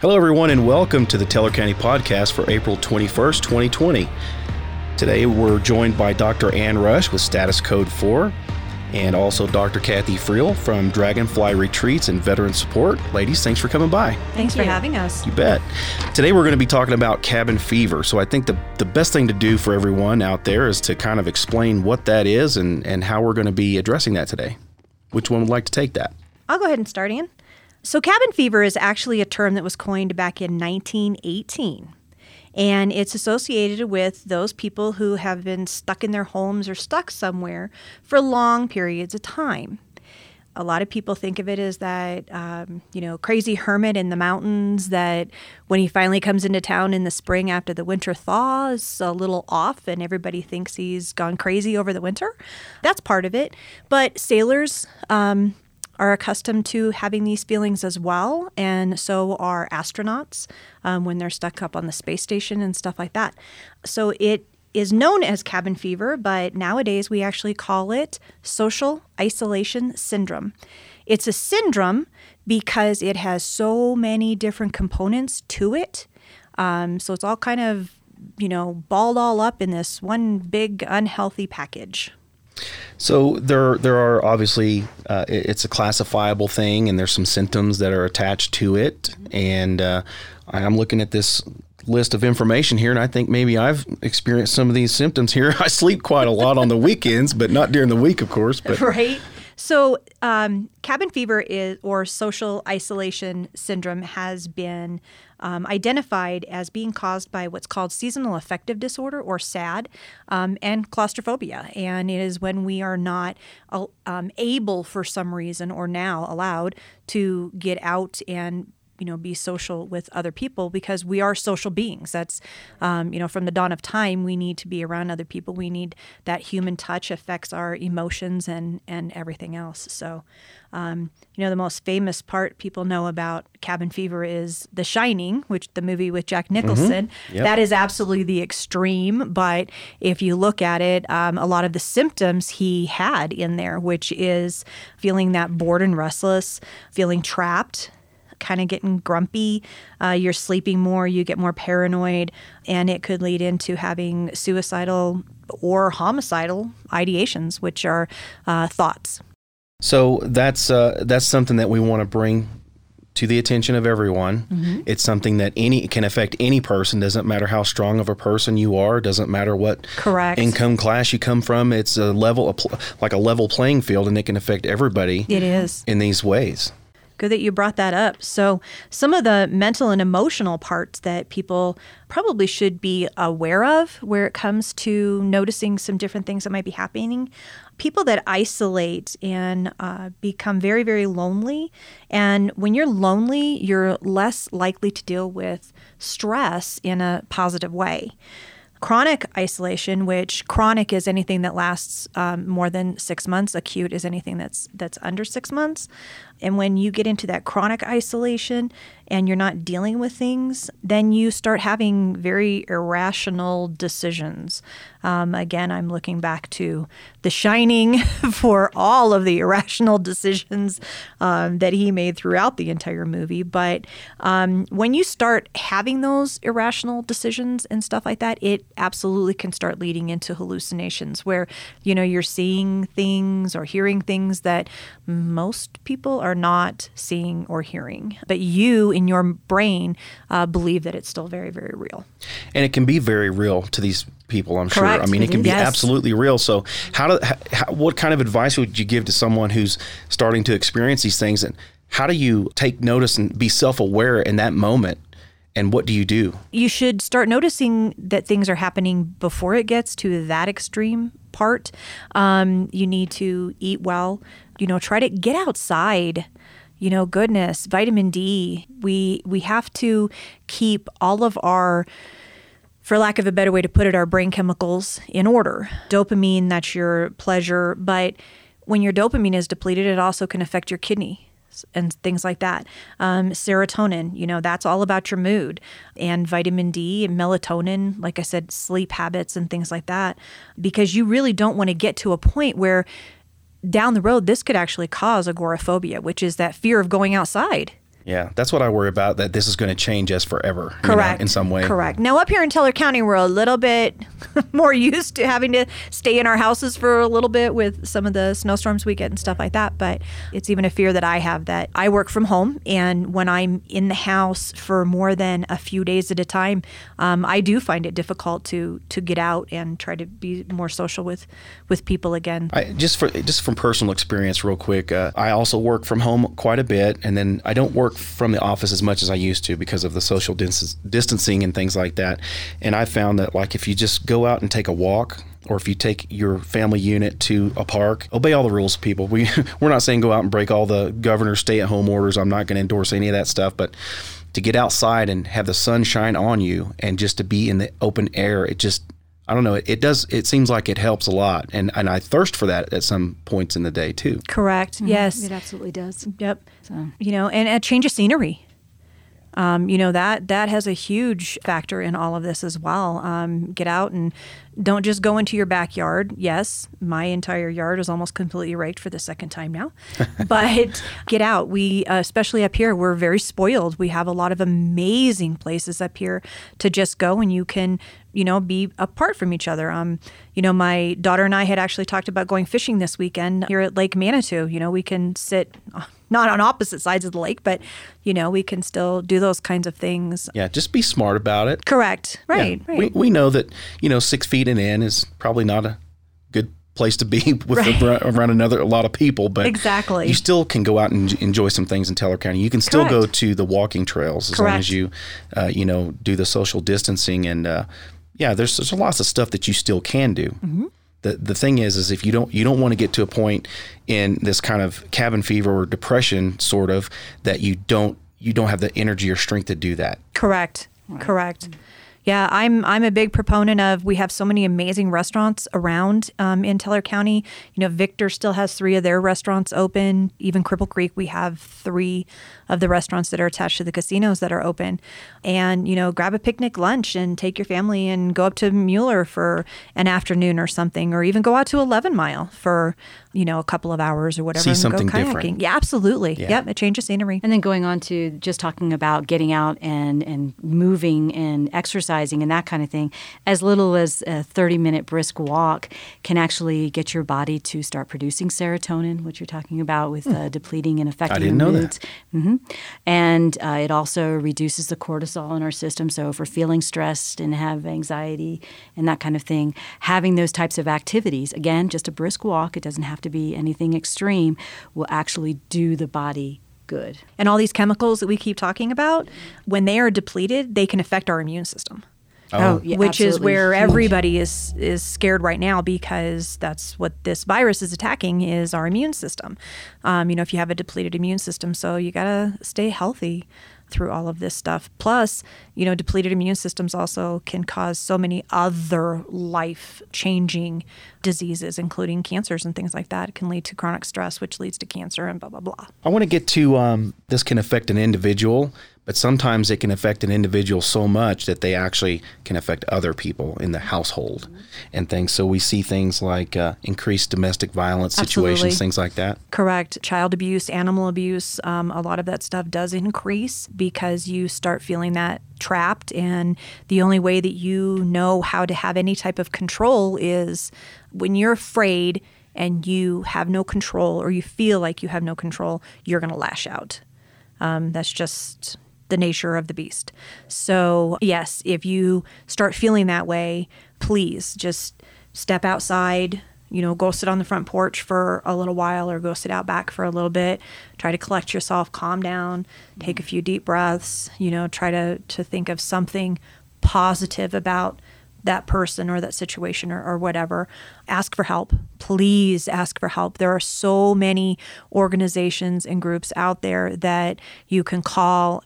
Hello, everyone, and welcome to the Teller County Podcast for April 21st, 2020. Today, we're joined by Dr. Ann Rush with Status Code 4 and also Dr. Kathy Friel from Dragonfly Retreats and Veteran Support. Ladies, thanks for coming by. Thanks for having us. You bet. Today, we're going to be talking about cabin fever. So, I think the, the best thing to do for everyone out there is to kind of explain what that is and, and how we're going to be addressing that today. Which one would like to take that? I'll go ahead and start, Ian. So, cabin fever is actually a term that was coined back in 1918. And it's associated with those people who have been stuck in their homes or stuck somewhere for long periods of time. A lot of people think of it as that, um, you know, crazy hermit in the mountains that when he finally comes into town in the spring after the winter thaw is a little off and everybody thinks he's gone crazy over the winter. That's part of it. But sailors, um, are accustomed to having these feelings as well, and so are astronauts um, when they're stuck up on the space station and stuff like that. So it is known as cabin fever, but nowadays we actually call it social isolation syndrome. It's a syndrome because it has so many different components to it. Um, so it's all kind of, you know, balled all up in this one big unhealthy package. So there, there are obviously uh, it's a classifiable thing, and there's some symptoms that are attached to it. And uh, I'm looking at this list of information here, and I think maybe I've experienced some of these symptoms here. I sleep quite a lot on the weekends, but not during the week, of course. But right. So, um, cabin fever is or social isolation syndrome has been um, identified as being caused by what's called seasonal affective disorder or SAD um, and claustrophobia. And it is when we are not um, able, for some reason, or now allowed to get out and you know be social with other people because we are social beings that's um, you know from the dawn of time we need to be around other people we need that human touch affects our emotions and and everything else so um, you know the most famous part people know about cabin fever is the shining which the movie with jack nicholson mm-hmm. yep. that is absolutely the extreme but if you look at it um, a lot of the symptoms he had in there which is feeling that bored and restless feeling trapped kind of getting grumpy. Uh, you're sleeping more, you get more paranoid, and it could lead into having suicidal or homicidal ideations, which are uh, thoughts. So that's uh, that's something that we want to bring to the attention of everyone. Mm-hmm. It's something that any can affect any person. Doesn't matter how strong of a person you are. Doesn't matter what correct income class you come from. It's a level, like a level playing field, and it can affect everybody. It is in these ways. Good that you brought that up. So, some of the mental and emotional parts that people probably should be aware of where it comes to noticing some different things that might be happening. People that isolate and uh, become very, very lonely. And when you're lonely, you're less likely to deal with stress in a positive way chronic isolation, which chronic is anything that lasts um, more than six months. Acute is anything that's that's under six months. And when you get into that chronic isolation and you're not dealing with things, then you start having very irrational decisions. Um, again, I'm looking back to The Shining for all of the irrational decisions um, that he made throughout the entire movie. But um, when you start having those irrational decisions and stuff like that, it absolutely can start leading into hallucinations where, you know, you're seeing things or hearing things that most people are not seeing or hearing. But you, in your brain, uh, believe that it's still very, very real. And it can be very real to these people, I'm Correct. sure. I mean, it can be yes. absolutely real. So, how do, how, what kind of advice would you give to someone who's starting to experience these things? And how do you take notice and be self aware in that moment? And what do you do? You should start noticing that things are happening before it gets to that extreme part. Um, you need to eat well. You know, try to get outside you know goodness vitamin d we we have to keep all of our for lack of a better way to put it our brain chemicals in order dopamine that's your pleasure but when your dopamine is depleted it also can affect your kidney and things like that. Um, serotonin, you know, that's all about your mood, and vitamin D and melatonin, like I said, sleep habits and things like that, because you really don't want to get to a point where down the road this could actually cause agoraphobia, which is that fear of going outside. Yeah, that's what I worry about. That this is going to change us forever. you know, Correct. in some way. Correct. Now, up here in Teller County, we're a little bit more used to having to stay in our houses for a little bit with some of the snowstorms we get and stuff like that. But it's even a fear that I have that I work from home. And when I'm in the house for more than a few days at a time, um, I do find it difficult to to get out and try to be more social with, with people again. I, just for just from personal experience, real quick, uh, I also work from home quite a bit, and then I don't work from the office as much as I used to because of the social dis- distancing and things like that. And I found that like if you just go out and take a walk, or if you take your family unit to a park, obey all the rules, people. We we're not saying go out and break all the governor's stay-at-home orders. I'm not going to endorse any of that stuff, but to get outside and have the sun shine on you, and just to be in the open air, it just I don't know. It, it does. It seems like it helps a lot, and and I thirst for that at some points in the day too. Correct. Yes. It absolutely does. Yep. So you know, and a change of scenery. Um, you know that that has a huge factor in all of this as well. Um, get out and don't just go into your backyard. Yes, my entire yard is almost completely raked for the second time now, but get out. We, uh, especially up here, we're very spoiled. We have a lot of amazing places up here to just go, and you can, you know, be apart from each other. Um, you know, my daughter and I had actually talked about going fishing this weekend here at Lake Manitou. You know, we can sit not on opposite sides of the lake, but you know, we can still do those kinds of things. Yeah, just be smart about it. Correct. Right. Yeah. Right. We, we know that you know six feet and in is probably not a good place to be with Right. ar- around another a lot of people, but Exactly. you still can go out and enjoy some things in Teller County. You can still go to the walking trails as long as you uh, you know do the social distancing and uh, yeah, there's there's lots of stuff that you still can do. Mm-hmm. The, the thing is is if you don't you don't want to get to a point in this kind of cabin fever or depression sort of that you don't you don't have the energy or strength to do that. Correct. Correct. Yeah, I'm I'm a big proponent of. We have so many amazing restaurants around um, in Teller County. You know, Victor still has three of their restaurants open. Even Cripple Creek, we have three of the restaurants that are attached to the casinos that are open. And you know, grab a picnic lunch and take your family and go up to Mueller for an afternoon or something, or even go out to Eleven Mile for you know a couple of hours or whatever. See and something go kayaking. different. Yeah, absolutely. Yeah. Yep, a change of scenery. And then going on to just talking about getting out and, and moving and exercising and that kind of thing, as little as a 30 minute brisk walk can actually get your body to start producing serotonin, which you're talking about with uh, depleting and affecting I didn't your know that. moods. And uh, it also reduces the cortisol in our system. So if we're feeling stressed and have anxiety and that kind of thing, having those types of activities, again, just a brisk walk, it doesn't have to be anything extreme, will actually do the body good. And all these chemicals that we keep talking about, when they are depleted, they can affect our immune system. Oh, yeah, which is where huge. everybody is is scared right now because that's what this virus is attacking is our immune system. Um, you know, if you have a depleted immune system, so you gotta stay healthy through all of this stuff. Plus, you know, depleted immune systems also can cause so many other life changing diseases, including cancers and things like that. It can lead to chronic stress, which leads to cancer and blah blah blah. I want to get to um, this can affect an individual, but sometimes it can affect an individual so much that they actually can affect other people in the household and things. So we see things like uh, increased domestic violence situations, Absolutely. things like that. Correct. Child abuse, animal abuse, um, a lot of that stuff does increase because you start feeling that trapped. And the only way that you know how to have any type of control is when you're afraid and you have no control or you feel like you have no control, you're going to lash out. Um, that's just the nature of the beast. So, yes, if you start feeling that way, please just step outside, you know, go sit on the front porch for a little while or go sit out back for a little bit. Try to collect yourself, calm down, take a few deep breaths, you know, try to, to think of something positive about that person or that situation or, or whatever. Ask for help. Please ask for help. There are so many organizations and groups out there that you can call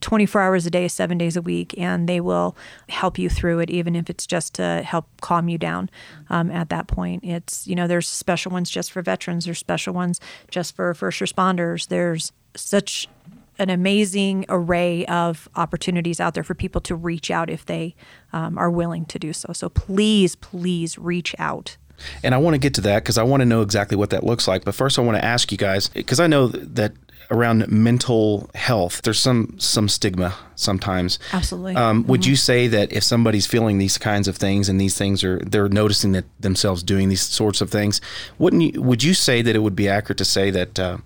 24 hours a day, seven days a week, and they will help you through it, even if it's just to help calm you down um, at that point. It's, you know, there's special ones just for veterans, there's special ones just for first responders. There's such an amazing array of opportunities out there for people to reach out if they um, are willing to do so. So please, please reach out. And I want to get to that because I want to know exactly what that looks like. But first, I want to ask you guys because I know that around mental health. There's some some stigma sometimes. Absolutely. Um, would you say that if somebody's feeling these kinds of things and these things are they're noticing that themselves doing these sorts of things, wouldn't you, would you say that it would be accurate to say that uh,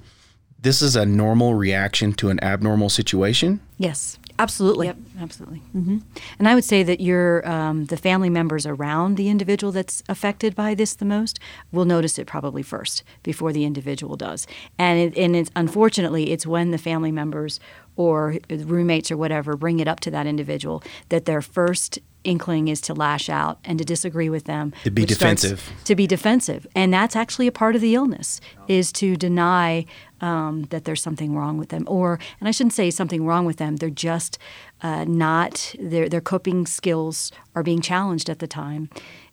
this is a normal reaction to an abnormal situation? Yes. Absolutely. Yep, absolutely. hmm And I would say that your um, the family members around the individual that's affected by this the most will notice it probably first before the individual does. And it, and it's unfortunately it's when the family members or roommates or whatever bring it up to that individual that their first inkling is to lash out and to disagree with them To be defensive. to be defensive. And that's actually a part of the illness is to deny um, that there's something wrong with them. Or and i shouldn't say something wrong with them they're just uh, not their, their coping skills are being challenged at the time.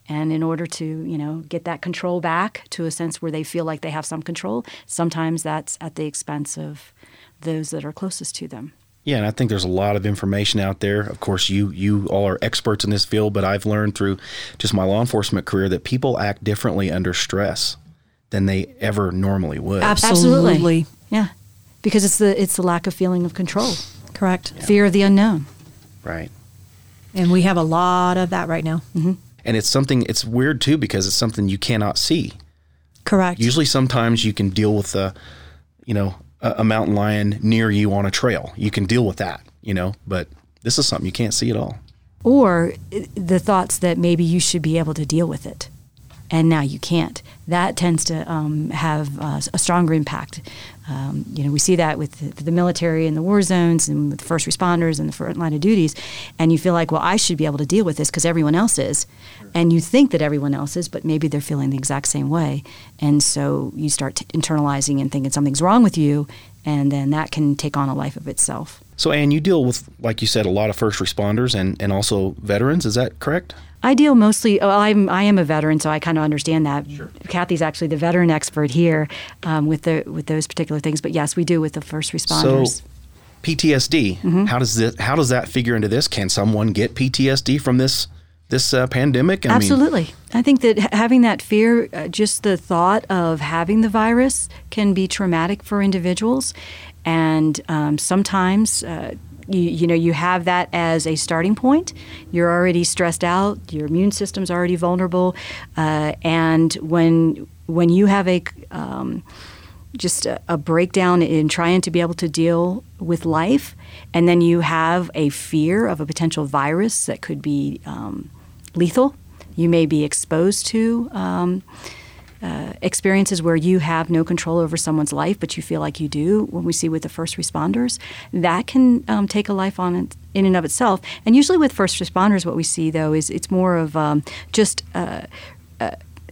And in order to you know get that control back to a sense where they feel like they have some control sometimes that's at the expense of those that are closest to them Yeah, and I think there's a lot of information out there. Of course, you you all are experts in this field, but I've learned through just my law enforcement career that people act differently under stress than they ever normally would. Absolutely. yeah because it's the it's the lack of feeling of control Correct. fear of the unknown Right. And we have a lot of that right now. Mm-hmm. And it's something it's weird too because it's something you cannot see. Correct. Usually sometimes you can deal with a you know, a, a mountain lion near you on a trail. You can deal with that, you know, but this is something you can't see at all. or the thoughts that maybe you should be able to deal with it and now you can't that tends to um, have uh, a stronger impact um, you know we see that with the, the military and the war zones and with the first responders and the front line of duties. And you feel like well i should be able to deal with this because everyone else is. And you think that everyone else is but maybe they're feeling the exact same way. And so you start t- internalizing and thinking something's wrong with you and then that can take on a life of itself So Anne, you deal with like you said a lot of first responders and and also veterans, is that correct? I deal mostly. Well, I'm I am a veteran, so I kind of understand that. Kathy's actually the veteran expert here um, with the with those particular things. But yes, we do with the first responders. So PTSD, how does this how does that figure into this? Can someone get PTSD from this this uh, pandemic? I mean, Absolutely. I think that having that fear, uh, just the thought of having the virus, can be traumatic for individuals, and um, sometimes. Uh, you, you know you have that as a starting point you're already stressed out your immune system's already vulnerable uh, and when when you have a um, just a, a breakdown in trying to be able to deal with life, and then you have a fear of a potential virus that could be um, lethal. You may be exposed to um, uh, experiences where you have no control over someone's life, but you feel like you do. When we see with the first responders, that can um, take a life on in and of itself. And usually with first responders, what we see though is it's more of um, just. Uh,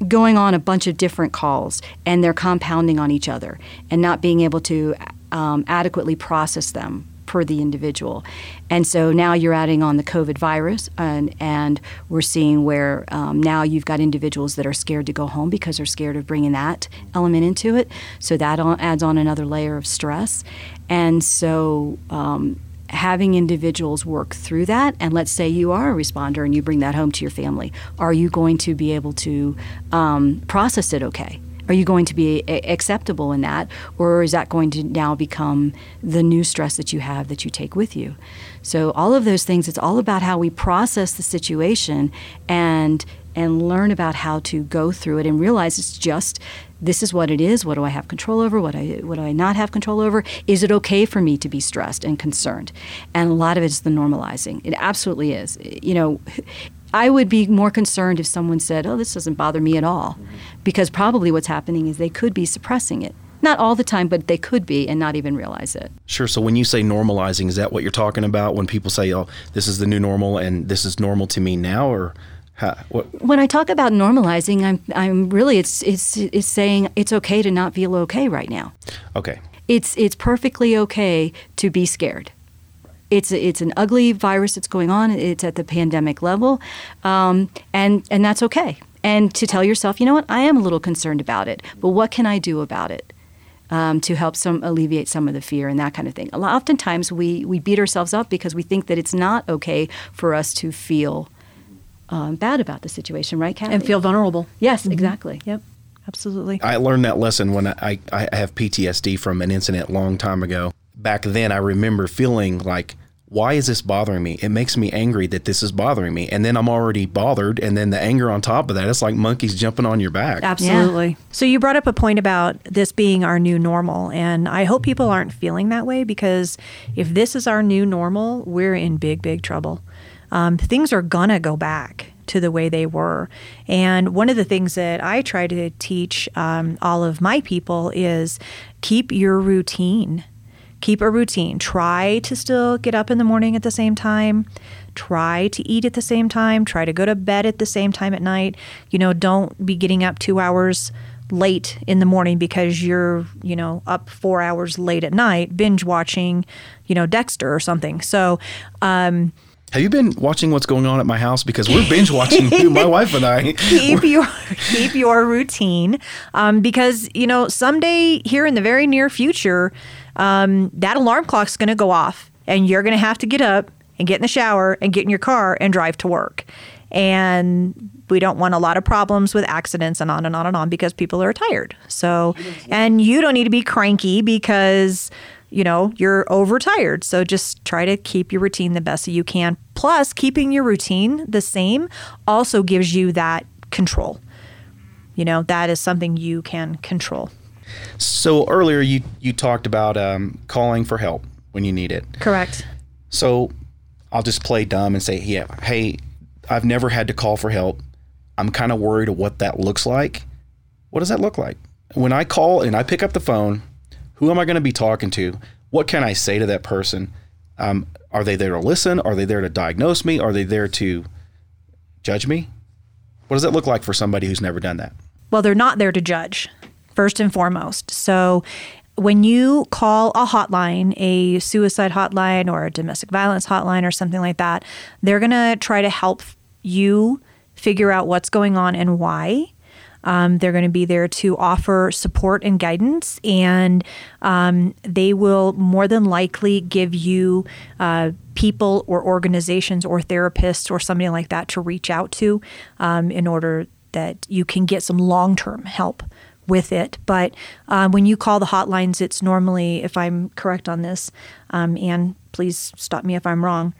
going on a bunch of different calls and they're compounding on each other and not being able to um, adequately process them per the individual. And so now you're adding on the COVID virus, and, and we're seeing where um, now you've got individuals that are scared to go home because they're scared of bringing that element into it. So that adds on another layer of stress. And so um, having individuals work through that and let's say you are a responder and you bring that home to your family are you going to be able to um, process it okay are you going to be a- acceptable in that or is that going to now become the new stress that you have that you take with you so all of those things it's all about how we process the situation and and learn about how to go through it and realize it's just this is what it is. What do I have control over? What I what do I not have control over? Is it okay for me to be stressed and concerned? And a lot of it is the normalizing. It absolutely is. You know, I would be more concerned if someone said, "Oh, this doesn't bother me at all," because probably what's happening is they could be suppressing it. Not all the time, but they could be and not even realize it. Sure. So when you say normalizing, is that what you're talking about? When people say, "Oh, this is the new normal," and this is normal to me now, or how, what? When I talk about normalizing, I'm I'm really it's it's it's saying it's okay to not feel okay right now. Okay. it's it's perfectly okay to be scared. It's it's an ugly virus that's going on. It's at the pandemic level, um, and and that's okay. And to tell yourself, you know what, I am a little concerned about it, but what can I do about it? Um, to help some alleviate some of the fear and that kind of thing. A lot, oftentimes we we beat ourselves up because we think that it's not okay for us to feel um, bad about the situation, right, Kathy? and feel vulnerable. yes, exactly. Yep. Absolutely. I learned that lesson when I, I have PTSD from an incident a long time ago. Back then, I remember feeling like, why is this bothering me? It makes me angry that this is bothering me. And then I'm already bothered. And then the anger on top of that, it's like monkeys jumping on your back. Absolutely. Yeah. So you brought up a point about this being our new normal. And I hope people aren't feeling that way because if this is our new normal, we're in big, big trouble. Um, things are going to go back to the way they were. And one of the things that I try to teach um, all of my people is keep your routine. Keep a routine. Try to still get up in the morning at the same time. Try to eat at the same time. Try to go to bed at the same time at night. You know, don't be getting up two hours late in the morning because you're, you know, up four hours late at night, binge watching, you know, Dexter or something. So, um, have you been watching what's going on at my house? Because we're binge watching my wife and I. keep your keep your routine, um, because you know someday here in the very near future, um, that alarm clock's going to go off, and you're going to have to get up and get in the shower and get in your car and drive to work. And we don't want a lot of problems with accidents and on and on and on because people are tired. So, and you don't need to be cranky because you know, you're overtired. So just try to keep your routine the best that you can. Plus, keeping your routine the same also gives you that control. You know, that is something you can control. So earlier you you talked about um, calling for help when you need it. Correct. So I'll just play dumb and say, yeah, hey, I've never had to call for help. I'm kind of worried of what that looks like. What does that look like? When I call and I pick up the phone, who am I going to be talking to? What can I say to that person? Um, are they there to listen? Are they there to diagnose me? Are they there to judge me? What does that look like for somebody who's never done that? Well, they're not there to judge, first and foremost. So when you call a hotline, a suicide hotline or a domestic violence hotline or something like that, they're going to try to help you figure out what's going on and why. Um, they're going to be there to offer support and guidance, and um, they will more than likely give you uh, people or organizations or therapists or somebody like that to reach out to um, in order that you can get some long term help with it. But um, when you call the hotlines, it's normally, if I'm correct on this, um, and please stop me if I'm wrong,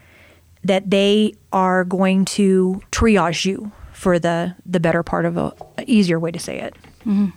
that they are going to triage you for the the better part of a, a easier way to say it. Mm-hmm.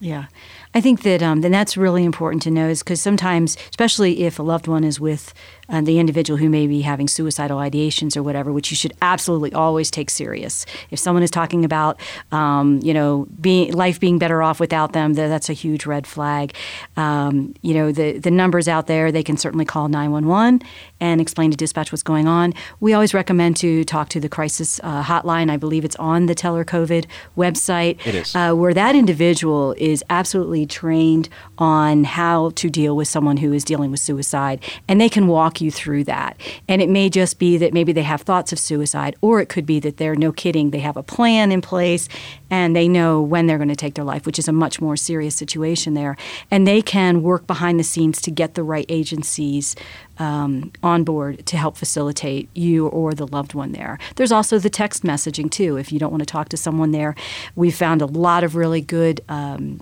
Yeah. I think that um, then that's really important to know is because sometimes, especially if a loved one is with uh, the individual who may be having suicidal ideations or whatever, which you should absolutely always take serious. If someone is talking about, um, you know, being life being better off without them, that's a huge red flag. Um, you know, the the numbers out there, they can certainly call nine one one and explain to dispatch what's going on. We always recommend to talk to the crisis uh, hotline. I believe it's on the Teller COVID website. It is. Uh, where that individual is absolutely trained on how to deal with someone who is dealing with suicide, and they can walk you through that. And it may just be that maybe they have thoughts of suicide, or it could be that they're no kidding, they have a plan in place and they know when they're going to take their life, which is a much more serious situation there. And they can work behind the scenes to get the right agencies um, on board to help facilitate you or the loved one there. There's also the text messaging too. If you don't want to talk to someone there, we've found a lot of really good. Um,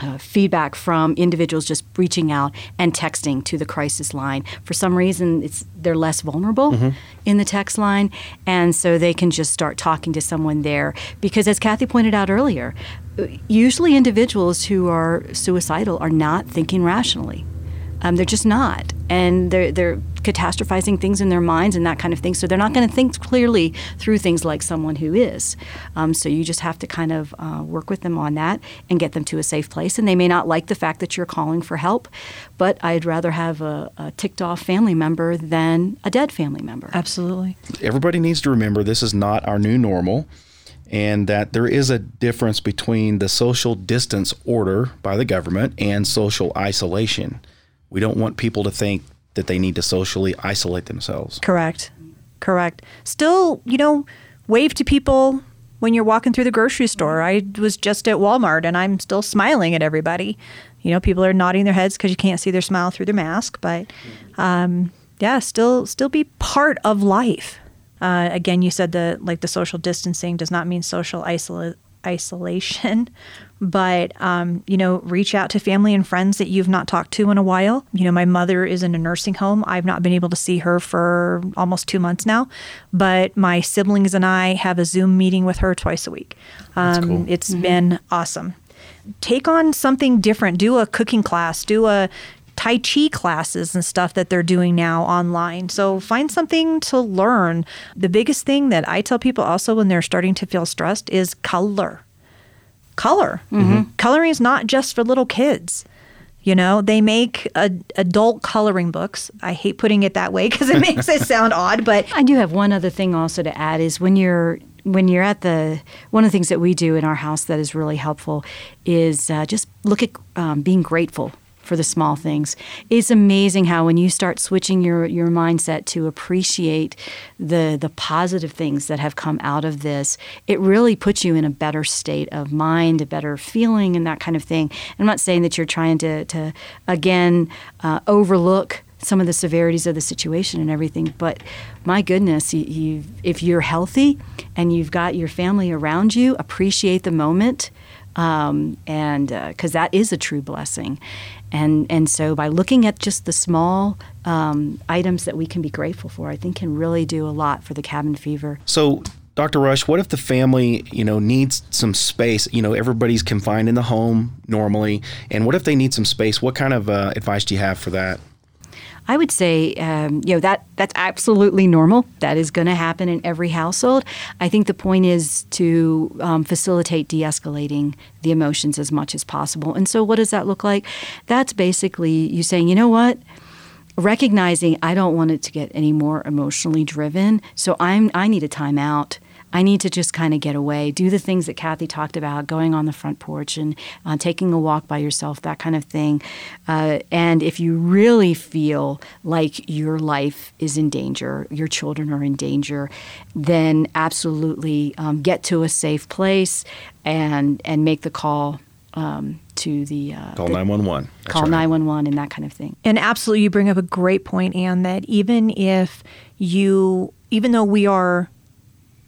uh, feedback from individuals just reaching out and texting to the crisis line. For some reason, it's they're less vulnerable mm-hmm. in the text line, and so they can just start talking to someone there. Because as Kathy pointed out earlier, usually individuals who are suicidal are not thinking rationally. Um, they're just not, and they're they're catastrophizing things in their minds and that kind of thing. So they're not going to think clearly through things like someone who is. Um, so you just have to kind of uh, work with them on that and get them to a safe place. And they may not like the fact that you're calling for help, but I'd rather have a, a ticked off family member than a dead family member. Absolutely. Everybody needs to remember this is not our new normal and that there is a difference between the social distance order by the government and social isolation. We don't want people to think that they need to socially isolate themselves. Correct. Correct. Still, you know, wave to people when you're walking through the grocery store. I was just at Walmart and I'm still smiling at everybody. You know, people are nodding their heads because you can't see their smile through their mask, but um, yeah, still still be part of life. Uh, again, you said the like the social distancing does not mean social isolate isolation, but um, you know, reach out to family and friends that you've not talked to in a while. You know, my mother is in a nursing home. I've not been able to see her for almost two months now, but my siblings and I have a Zoom meeting with her twice a week. Um, cool. It's been awesome. Take on something different. Do a cooking class. Do a Tai Chi classes and stuff that they're doing now online. So find something to learn. The biggest thing that I tell people also when they're starting to feel stressed is color. Color. Coloring is not just for little kids. You know, they make a, adult coloring books. I hate putting it that way because it makes it sound odd, but I do have one other thing also to add is when you're when you're at the one of the things that we do in our house that is really helpful is uh, just look at um, being grateful for the small things. It's amazing how when you start switching your your mindset to appreciate the the positive things that have come out of this, it really puts you in a better state of mind, a better feeling, and that kind of thing. I'm not saying that you're trying to to again uh, overlook some of the severities of the situation and everything. But my goodness, you, you, if you're healthy and you've got your family around you, appreciate the moment, um, and because that is a true blessing. And and so by looking at just the small um, items that we can be grateful for, I think can really do a lot for the cabin fever. So, Dr. Rush, what if the family, you know, needs some space? You know, everybody's confined in the home normally, and what if they need some space? What kind of uh, advice do you have for that? I would say, um, you know, that that's absolutely normal. That is going to happen in every household. I think the point is to um, facilitate de-escalating the emotions as much as possible. And so, what does that look like? That's basically you saying, you know what, recognizing I don't want it to get any more emotionally driven, so I'm I need a timeout. I need to just kind of get away, do the things that Kathy talked about, going on the front porch and uh, taking a walk by yourself, that kind of thing. Uh, and if you really feel like your life is in danger, your children are in danger, then absolutely um, get to a safe place and and make the call um, to the uh, Call 911. That's call right. 911 and that kind of thing. And absolutely, you bring up a great point, Anne, that even if you, even though we are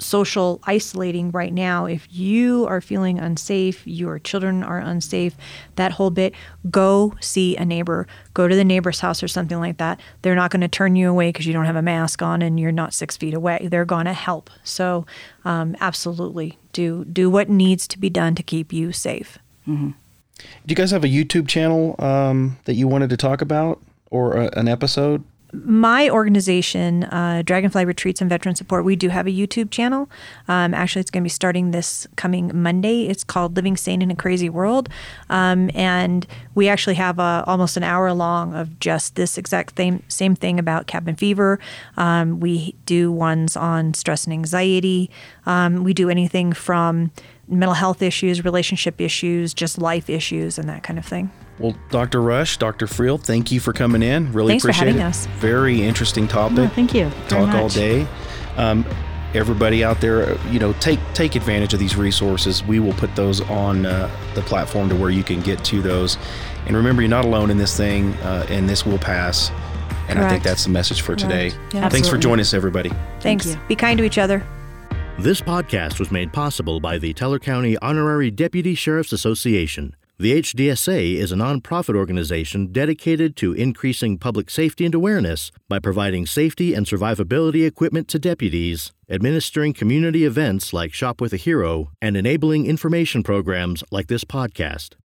social isolating right now, if you are feeling unsafe, your children are unsafe, that whole bit, go see a neighbor. Go to the neighbor's house or something like that. They're not going to turn you away because you don't have a mask on and you're not six feet away. They're going to help. So, um, absolutely, do do what needs to be done to keep you safe. Do you guys have a YouTube channel um, that you wanted to talk about or a, an episode? My organization, uh, Dragonfly Retreats and Veteran Support, we do have a YouTube channel. Um, actually, it's going to be starting this coming Monday. It's called Living Sane in a Crazy World, um, and we actually have a, almost an hour long of just this exact same same thing about cabin fever. Um, we do ones on stress and anxiety. Um, we do anything from mental health issues, relationship issues, just life issues, and that kind of thing. Well, Dr. Rush, Dr. Friel, thank you for coming in. Really Thanks for appreciate having it. us. Very interesting topic. Thank you. very Talk all day. Um, everybody out there, you know, take take advantage of these resources. We will put those on uh, the platform to where you can get to those. And remember, you're not alone in this thing, uh, and this will pass. And I think that's the message for today. Yeah. Thanks for joining us, everybody. Thanks. you. Be kind to each other. This podcast was made possible by the Teller County Honorary Deputy Sheriff's Association. The HDSA is a nonprofit organization dedicated to increasing public safety and awareness by providing safety and survivability equipment to deputies, administering community events like Shop with a Hero, and enabling information programs like this podcast.